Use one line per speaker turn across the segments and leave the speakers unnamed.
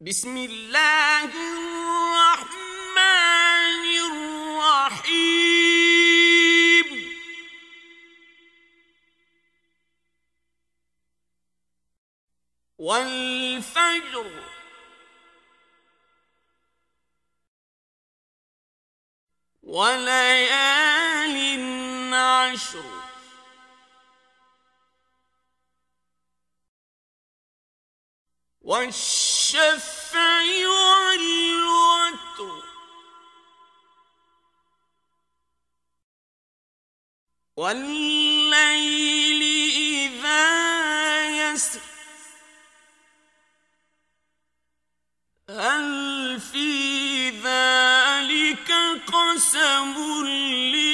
بسم الله الرحمن الرحيم. والفجر. وليال عشر. والشفع والوتر والليل إذا يسر. هل في ذلك قسم لذي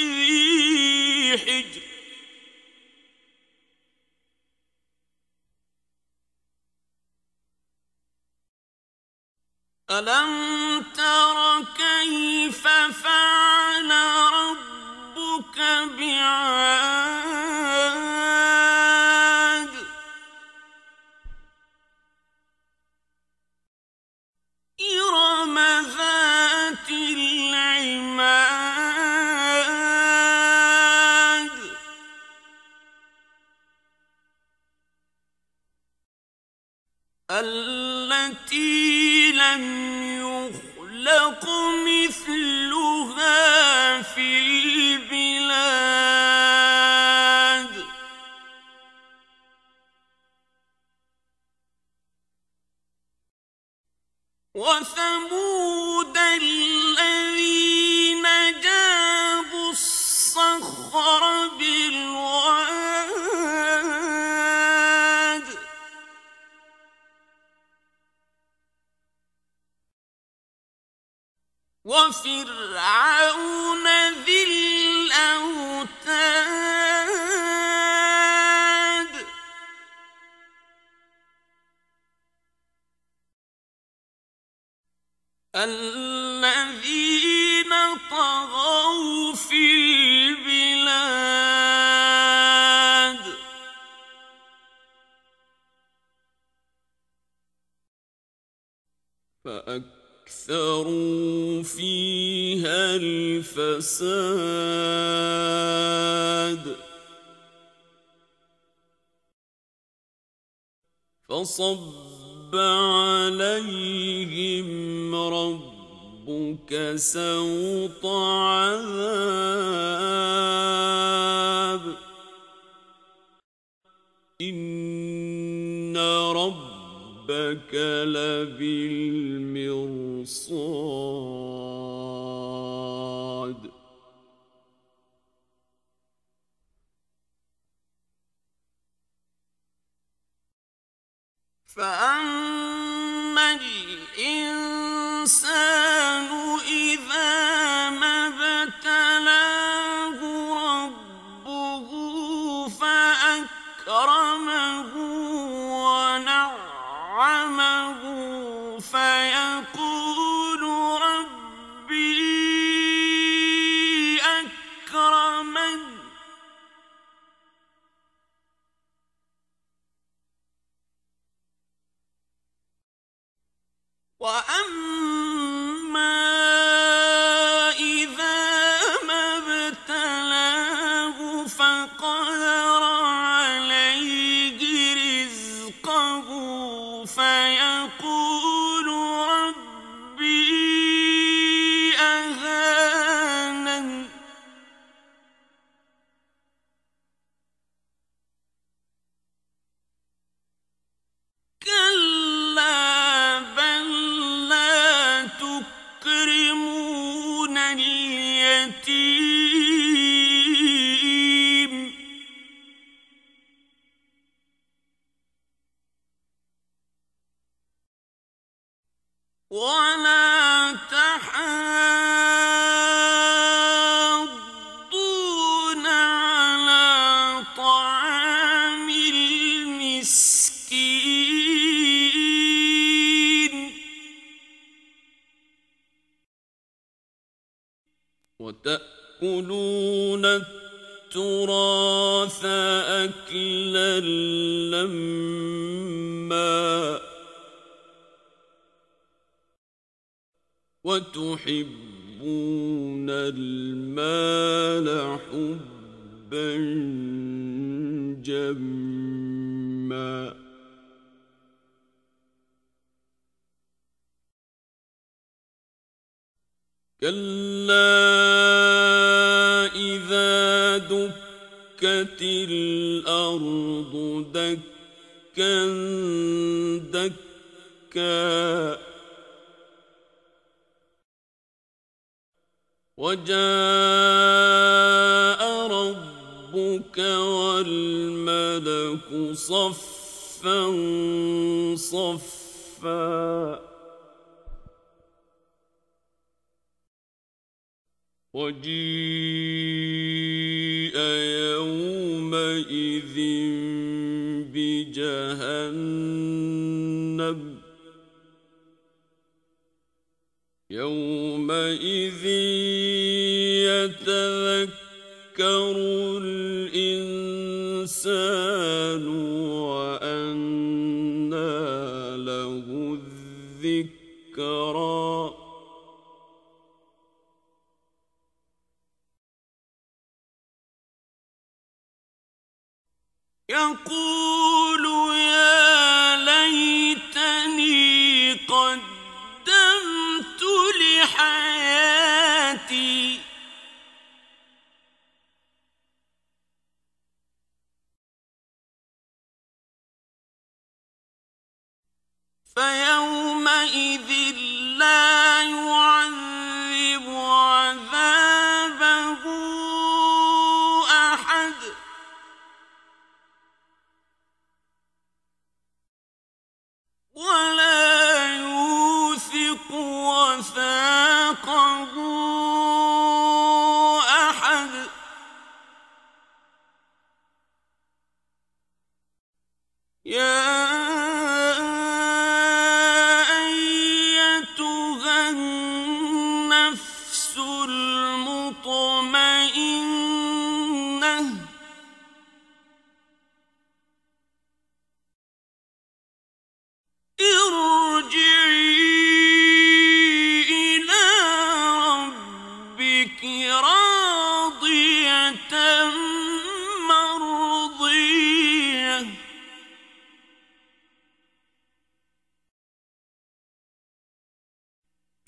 ألم تر كيف فعل ربك بعاد يخلق وفرعون ذي الأوتاد. الذين طغوا في البلاد. فأكثروا الفساد. فصب عليهم ربك سوط عذاب. إن ربك لبالمرصاد. فأما الإنسان إذا ما ابتلاه ربه فأكرمه وأما ولا تحاضون على طعام المسكين. وتأكلون التراث أكلا لما وتحبون المال حبا جما. كلا إذا دكت الأرض دكا دكا وجاء ربك والملك صفا صفا. وجيء يومئذ بجهنم. يومئذ يتذكر الإنسان وأنى له الذكرى. يقول فيومئذ لا يعذب عذابه أحد. ولا يوثق وثاقه أحد. يا